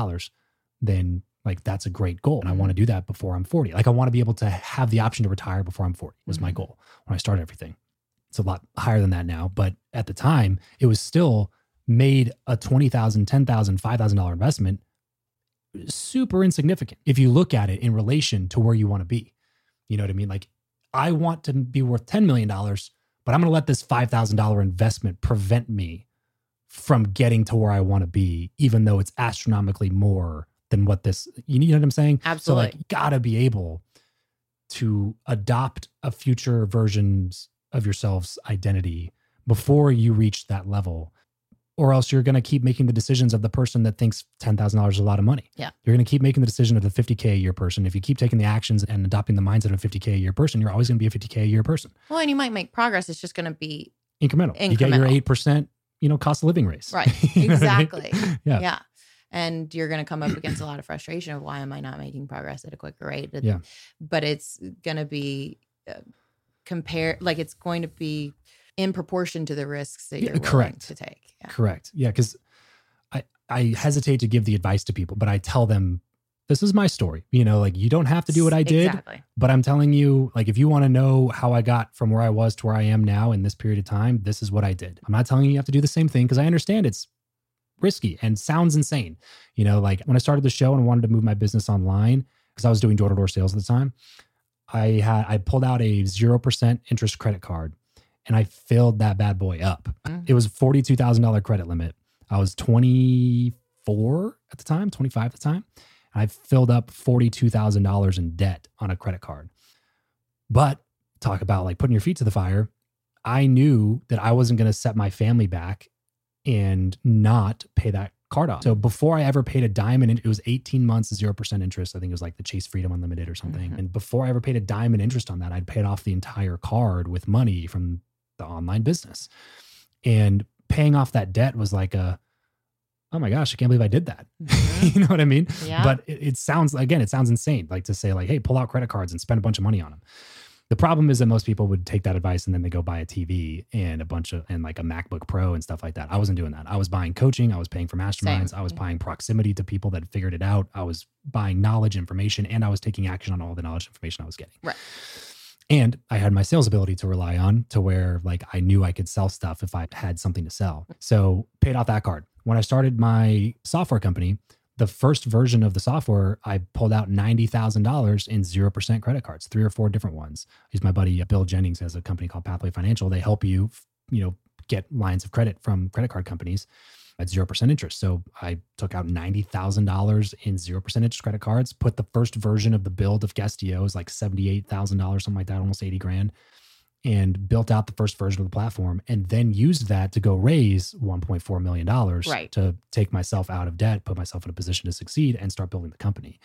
then like that's a great goal. And I want to do that before I'm 40. Like I want to be able to have the option to retire before I'm 40 was my Mhm. goal when I started everything. It's a lot higher than that now, but at the time it was still made a $20,000, $10,000, $5,000 investment super insignificant if you look at it in relation to where you want to be. You know what I mean? Like I want to be worth $10 million, but I'm going to let this $5,000 investment prevent me from getting to where I want to be, even though it's astronomically more than what this, you know what I'm saying? Absolutely. So like, gotta be able to adopt a future versions of yourself's identity before you reach that level. Or else you're to keep making the decisions of the person that thinks $10,000 is a lot of money. Yeah. You're to keep making the decision of the 50K a year person. If you keep taking the actions and adopting the mindset of a 50K a year person, you're always to be a 50K a year person. well, and you might make progress. It's just to be Incremental. You get your 8%, you know, cost of living raise. Right. You know what I mean? Exactly. Yeah. yeah. And you're going to come up against a lot of frustration of why am I not making progress at a quicker rate? It- Yeah. But it's going to be uh, compare like it's going to be in proportion to the risks that you're willing correct. to take. Yeah. Correct. Yeah, because I I hesitate to give the advice to people, but I tell them this is my story. You know, like you don't have to do what I did, Exactly. but I'm telling you, like if you want to know how I got from where I was to where I am now in this period of time, this is what I did. I'm not telling you you have to do the same thing because I understand it's risky and sounds insane. You know, like when I started the show and wanted to move my business online because I was doing door to door sales at the time, I had I pulled out a zero percent interest credit card and I filled that bad boy up. Mhm. It was forty two thousand dollar credit limit. I was twenty four at the time, twenty five at the time. And I filled up forty two thousand dollars in debt on a credit card. But talk about like putting your feet to the fire. I knew that I wasn't going to set my family back and not pay that card off. So before I ever paid a dime in it, it was 18 months, 0% interest. I think it was like the Chase Freedom Unlimited or something. Mhm. And before I ever paid a dime in interest on that, I'd paid off the entire card with money from the online business. And paying off that debt was like a, oh my gosh, I can't believe I did that. Mhm. you know what I mean? Yeah. But it, it sounds, again, it sounds insane. Like to say like, hey, pull out credit cards and spend a bunch of money on them. The problem is that most people would take that advice and then they go buy a TV and a bunch of and like a MacBook Pro and stuff like that. I wasn't doing that. I was buying coaching. I was paying for masterminds. Same. I was mm. buying proximity to people that figured it out. I was buying knowledge, information, and I was taking action on all the knowledge information I was getting. Right. And I had my sales ability to rely on to where like I knew I could sell stuff if I had something to sell. So paid off that card. When I started my software company, the first version of the software, I pulled out $90,000 in 0% credit cards, three or four different ones. He's my buddy, uh, Bill Jennings, has a company called Pathway Financial. They help you, you know, get lines of credit from credit card companies at 0% interest. So I took out $90,000 in 0% interest credit cards, put the first version of the build of Guestio is like $78,000, something like that, almost 80 grand and built out the first version of the platform and then used that to go raise 1.4 million dollars Right. to take myself out of debt put myself in a position to succeed and start building the company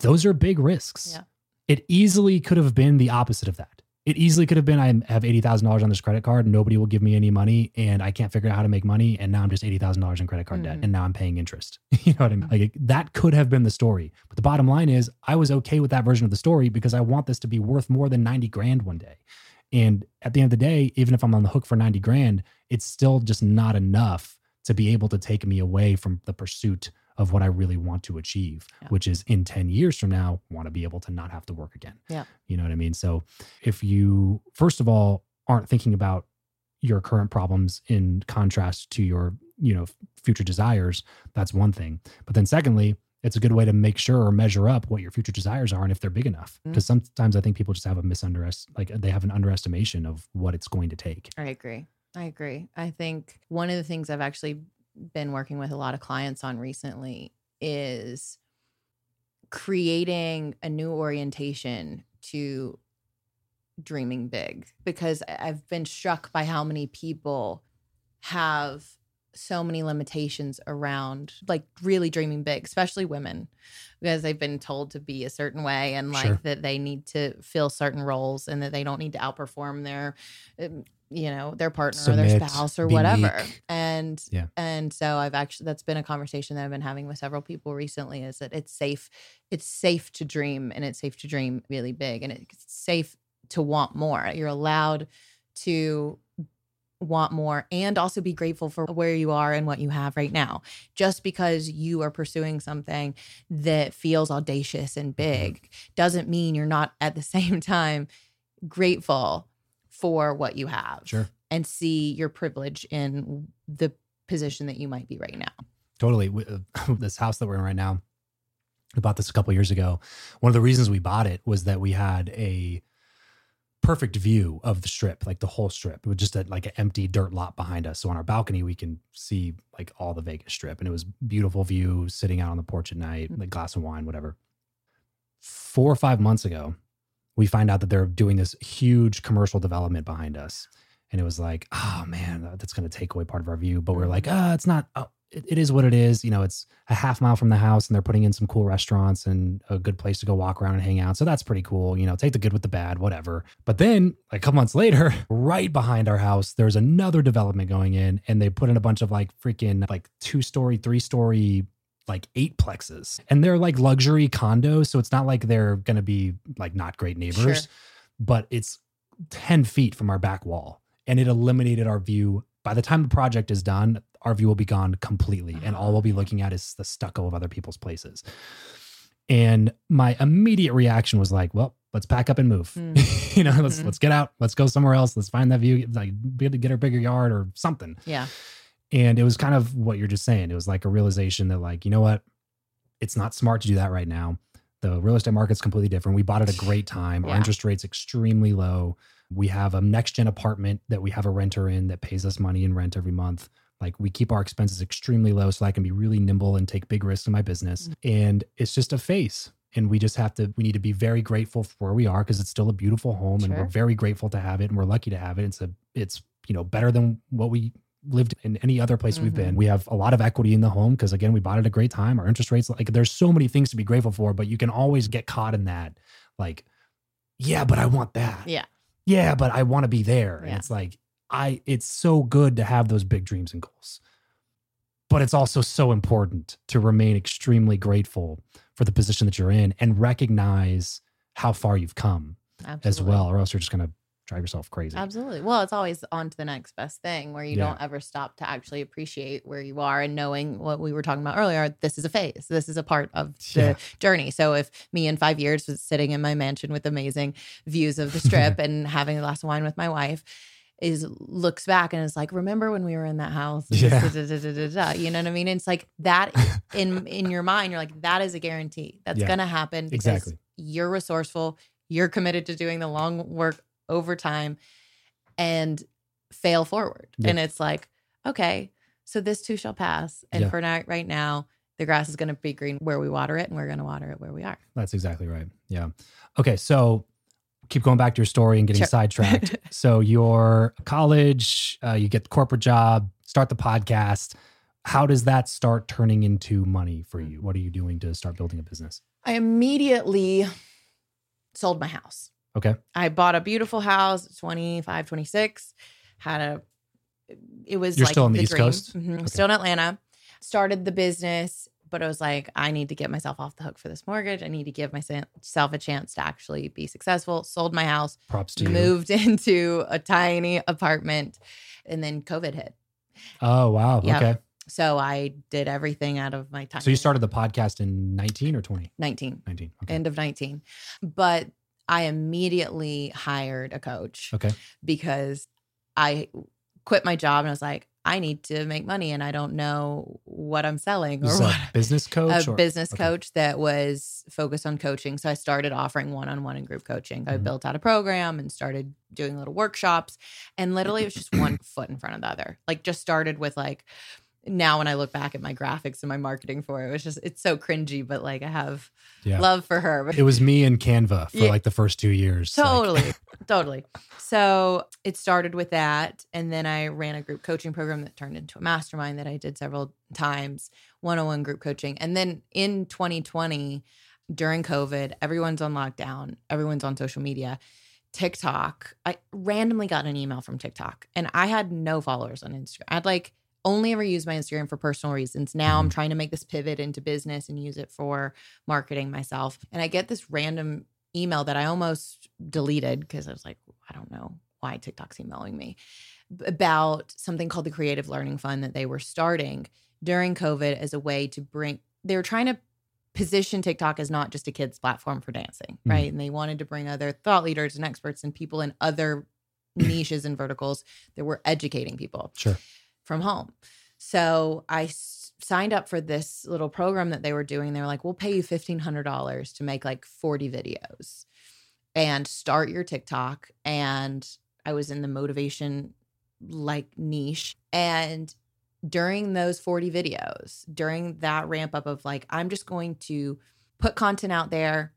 those are big risks Yeah. it easily could have been the opposite of that it easily could have been i have $80000 on this credit card. Nobody will give me any money and i can't figure out how to make money and now i'm just $80000 in credit card debt Mhm. and now i'm paying interest. You know what i mean? Like that could have been the story. But the bottom line is i was okay with that version of the story because i want this to be worth more than 90 grand one day. And at the end of the day, even if I'm on the hook for 90 grand, it's still just not enough to be able to take me away from the pursuit of what I really want to achieve, Yeah. which is in 10 years from now, want to be able to not have to work again. Yeah. You know what I mean? So if you, first of all, aren't thinking about your current problems in contrast to your, you know, future desires, that's one thing. But then secondly, it's a good way to make sure or measure up what your future desires are and if they're big enough. Mm. Because sometimes I think people just have a misunderest like they have an underestimation of what it's going to take. I agree. I agree. I think one of the things I've actually been working with a lot of clients on recently is creating a new orientation to dreaming big because I've been struck by how many people have so many limitations around like really dreaming big, especially women, because they've been told to be a certain way and like Sure. that they need to fill certain roles and that they don't need to outperform their, um, you know, their partner or their spouse or whatever. meek. And Yeah. and so I've actually that's been a conversation that I've been having with several people recently is that it's safe, it's safe to dream and it's safe to dream really big and it's safe to want more. You're allowed to want more and also be grateful for where you are and what you have right now. Just because you are pursuing something that feels audacious and big doesn't mean you're not at the same time grateful for what you have Sure. and see your privilege in the position that you might be right now. Totally. Uh, This house that we're in right now, we bought this a couple years ago. One of the reasons we bought it was that we had a perfect view of the strip, like the whole strip. It was just a, like an empty dirt lot behind us. So on our balcony, we can see like all the Vegas strip. And it was beautiful view sitting out on the porch at night, like glass of wine, whatever. Four or five months ago, we find out that they're doing this huge commercial development behind us. And it was like, oh man, that's going to take away part of our view. But we're like, ah, it's not, oh, it, it is what it is. You know, it's a half mile from the house and they're putting in some cool restaurants and a good place to go walk around and hang out. So that's pretty cool. You know, take the good with the bad, whatever. But then like a couple months later, right behind our house, there's another development going in and they put in a bunch of like freaking like two story, three story like eight plexes and they're like luxury condos. So it's not like they're going to be like not great neighbors, Sure. but it's 10 feet from our back wall and it eliminated our view. By the time the project is done, our view will be gone completely. And all we'll be looking at is the stucco of other people's places. And my immediate reaction was like, well, let's pack up and move. Mm. you know, let's Mhm. let's get out. Let's go somewhere else. Let's find that view, like be able to get a bigger yard or something. Yeah. And it was kind of what you're just saying. It was like a realization that, like, you know what? It's not smart to do that right now. The real estate market's completely different. We bought at a great time. Our interest rate's extremely low. We have a next gen apartment that we have a renter in that pays us money in rent every month. Like we keep our expenses extremely low so I can be really nimble and take big risks in my business. Mm-hmm. And it's just a phase. And we just have to, we need to be very grateful for where we are because it's still a beautiful home and we're very grateful to have it and we're lucky to have it. It's a, it's, you know, better than what we lived in any other place we've Mhm. been. We have a lot of equity in the home because again, we bought it at a great time. Our interest rates, like there's so many things to be grateful for, but you can always get caught in that, like, yeah, but I want that. Yeah. Yeah, but I want to be there. And it's like, I it's so good to have those big dreams and goals. But it's also so important to remain extremely grateful for the position that you're in and recognize how far you've come Absolutely. as well, or else you're just gonna drive yourself crazy. Absolutely. Well, it's always on to the next best thing where you Yeah. don't ever stop to actually appreciate where you are and knowing what we were talking about earlier. This is a phase. This is a part of the Yeah. journey. So if me in five years was sitting in my mansion with amazing views of the strip and having a glass of wine with my wife, is looks back and is like, remember when we were in that house? Yeah. Da, da, da. You know what I mean? It's like that in in your mind, you're like, that is a guarantee. That's Yeah. gonna happen Exactly. you're resourceful, you're committed to doing the long work overtime and fail forward. Yeah. And it's like, okay, so this too shall pass. And Yeah. for now, right now, the grass is going to be green where we water it, and we're going to water it where we are. That's exactly right. Yeah. Okay. So keep going back to your story and getting Sure. sidetracked. so you're college, uh, you get the corporate job, start the podcast. How does that start turning into money for you? What are you doing to start building a business? I immediately sold my house. Okay. I bought a beautiful house, 25, 26, had a, it was You're like still on the the East dream. Coast? Mhm. Okay. Still in Atlanta. Started the business, but I was like, I need to get myself off the hook for this mortgage. I need to give myself a chance to actually be successful. Sold my house, Props to you. moved into a tiny apartment, and then COVID hit. Oh, wow. Yeah. Okay. So I did everything out of my time. So you started the podcast in 19 or 20? 19, 19. Okay. end of 19. But I immediately hired a coach okay. because I quit my job and I was like, I need to make money and I don't know what I'm selling or what. a business coach? A or- business okay. coach that was focused on coaching. So I started offering one on one and group coaching. I Mhm. built out a program and started doing little workshops. And literally, it was just one foot in front of the other. Like, just started with like, now when I look back at my graphics and my marketing for it, it was just, it's so cringy, but like I have Yeah. love for her. It was me and Canva for Yeah. like the first two years. Like, Totally. totally. So it started with that. And then I ran a group coaching program that turned into a mastermind that I did several times, one on one group coaching. And then in 2020, during COVID, everyone's on lockdown, everyone's on social media. TikTok, I randomly got an email from TikTok and I had no followers on Instagram. I'd like only ever used my Instagram for personal reasons. Now I'm trying to make this pivot into business and use it for marketing myself. And I get this random email that I almost deleted because I was like, I don't know why TikTok's emailing me about something called the Creative Learning Fund that they were starting during COVID as a way to bring, they were trying to position TikTok as not just a kids platform for dancing, Mhm. right? And they wanted to bring other thought leaders and experts and people in other niches and verticals that were educating people Sure. From home. So I s- signed up for this little program that they were doing. They were like, we'll pay you $1,500 to make like 40 videos and start your TikTok. And I was in the motivation like niche. And during those 40 videos, during that ramp up of like, I'm just going to put content out there.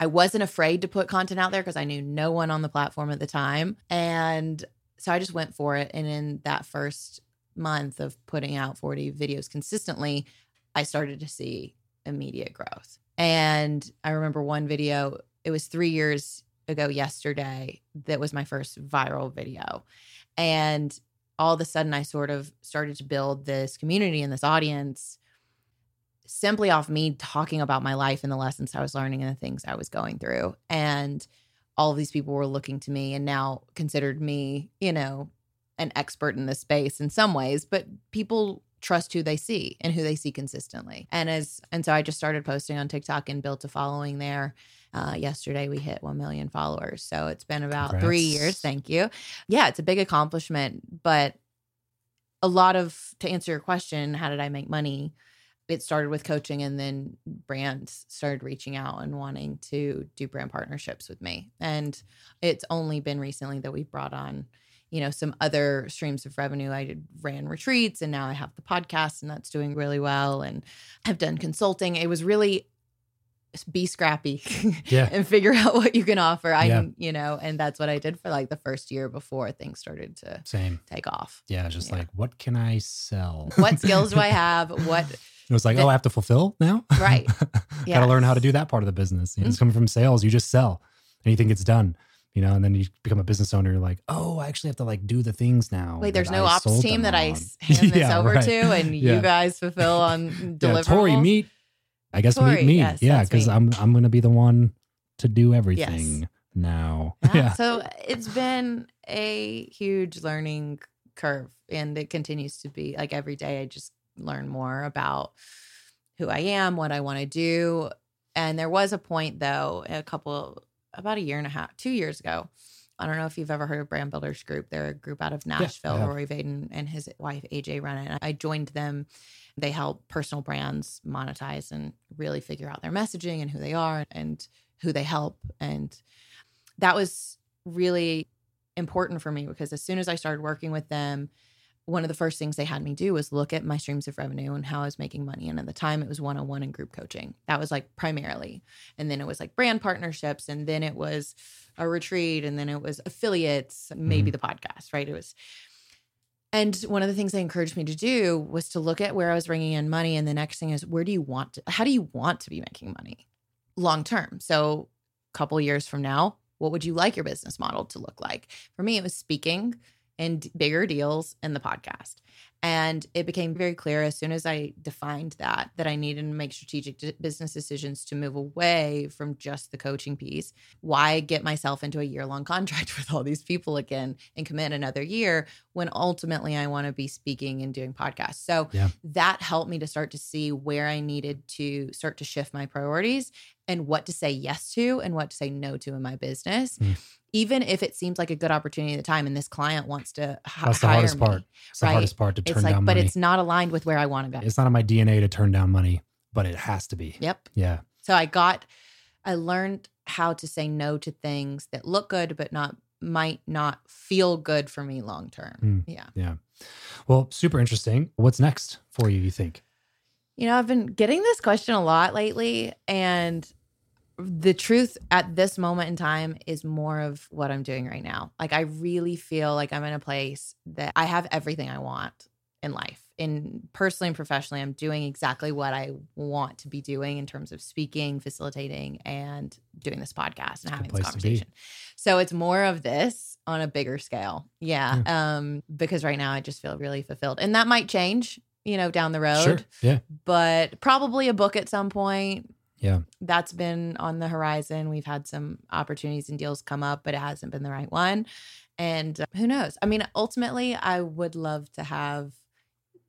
I wasn't afraid to put content out there because I knew no one on the platform at the time. And so I just went for it. And in that first month of putting out 40 videos consistently, I started to see immediate growth. And I remember one video, it was three years ago yesterday, that was my first viral video. And all of a sudden, I sort of started to build this community and this audience simply off me talking about my life and the lessons I was learning and the things I was going through. And all of these people were looking to me and now considered me, you know, an expert in this space in some ways, but people trust who they see and who they see consistently. And as and so I just started posting on TikTok and built a following there. Uh, yesterday we hit 1 million followers. So it's been about three years. Thank you. Yeah, it's a big accomplishment, but a lot of to answer your question, how did I make money? It started with coaching and then brands started reaching out and wanting to do brand partnerships with me. And it's only been recently that we brought on you know some other streams of revenue i did, ran retreats and now i have the podcast and that's doing really well and i've done consulting it was really be scrappy Yeah. and figure out what you can offer i Yeah. you know and that's what i did for like the first year before things started to Same. take off Yeah. Just Yeah. like, what can I sell? what skills do i have what It was like, The- oh, I have to fulfill now? Right. Got to learn how to do that part of the business. You know, Mhm. It's coming from sales. You just sell and you think it's done, you know, and then you become a business owner. You're like, oh, I actually have to like do the things now. wait there's no I ops team that i on." s- hand this Yeah, over right. to and Yeah. you guys fulfill on Yeah, deliverables Tori, meet. I guess Tori, meet me. yes, yeah, because me. I'm I'm gonna be the one to do everything now. Yeah. Yeah. So it's been a huge learning curve and it continues to be like every day I just learn more about who I am, what I want to do. And there was a point though, a couple about a year and a half, 2 years ago, I don't know if you've ever heard of Brand Builders Group. They're a group out of Nashville. have. Rory Vaden and his wife AJ run it. I joined them. They help personal brands monetize and really figure out their messaging and who they are and who they help. And that was really important for me because as soon as I started working with them, one of the first things they had me do was look at my streams of revenue and how I was making money. And at the time, it was one on one and group coaching. That was like primarily. And then it was like brand partnerships. And then it was a retreat. And then it was affiliates, maybe mm-hmm. the podcast, right? It was. And one of the things they encouraged me to do was to look at where I was bringing in money. And the next thing is, where do you want to, how do you want to be making money long term? So, a couple years from now, what would you like your business model to look like? For me, it was speaking and bigger deals in the podcast. And it became very clear as soon as I defined that, that I needed to make strategic d- business decisions to move away from just the coaching piece. Why get myself into a year long contract with all these people again and commit another year when ultimately I want to be speaking and doing podcasts? So Yeah. that helped me to start to see where I needed to start to shift my priorities and what to say yes to and what to say no to in my business. Mm. Even if it seems like a good opportunity at the time and this client wants to hi- That's the hire hardest me, part. It's the hardest part to turn it's like, down but money. it's not aligned with where I want to go. It's not in my DNA to turn down money, but it has to be. Yep. Yeah. So I got, I learned how to say no to things that look good, but not might not feel good for me long term. Mm. Yeah. Yeah. Well, super interesting. What's next for you, you think? You know, I've been getting this question a lot lately, and the truth at this moment in time is more of what I'm doing right now. Like, I really feel like I'm in a place that I have everything I want in life. In personally and professionally, I'm doing exactly what I want to be doing in terms of speaking, facilitating, and doing this podcast and having this place to be. conversation. So it's more of this on a bigger scale. Yeah. Um, because right now I just feel really fulfilled. And that might change, you know, down the road Sure. Yeah. but probably a book at some point. Yeah. That's been on the horizon. We've had some opportunities and deals come up, but it hasn't been the right one. And uh, who knows? I mean, ultimately, I would love to have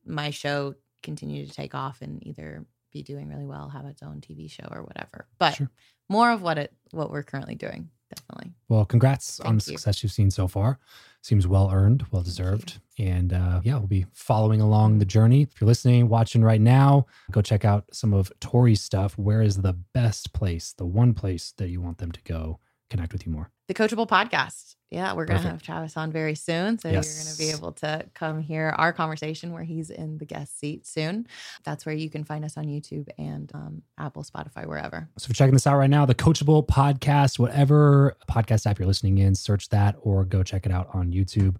my show continue to take off and either be doing really well, have its own TV show or whatever. But Sure. more of what it what we're currently doing, definitely. Well, congrats on the Thank you. success you've seen so far. Seems well earned, well deserved. And uh, yeah, we'll be following along the journey. If you're listening, watching right now, go check out some of Tori's stuff. Where is the best place, the one place that you want them to go connect with you more? The Coachable podcast. Yeah, we're going to have Travis on very soon. So you're going to be able to come hear our conversation where he's in the guest seat soon. That's where you can find us on YouTube and um, Apple, Spotify, wherever. So for checking this out right now, the Coachable Podcast, whatever podcast app you're listening in, search that or go check it out on YouTube.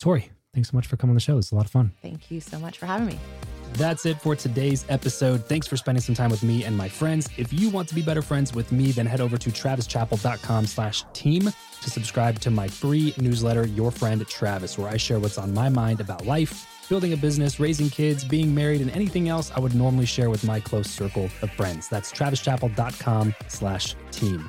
Tori, thanks so much for coming on the show. It's a lot of fun. Thank you so much for having me. That's it for today's episode. Thanks for spending some time with me and my friends. If you want to be better friends with me, then head over to travischappell.com slash team to subscribe to my free newsletter, Your Friend Travis, where I share what's on my mind about life, building a business, raising kids, being married, and anything else I would normally share with my close circle of friends. That's travischappell.com slash team.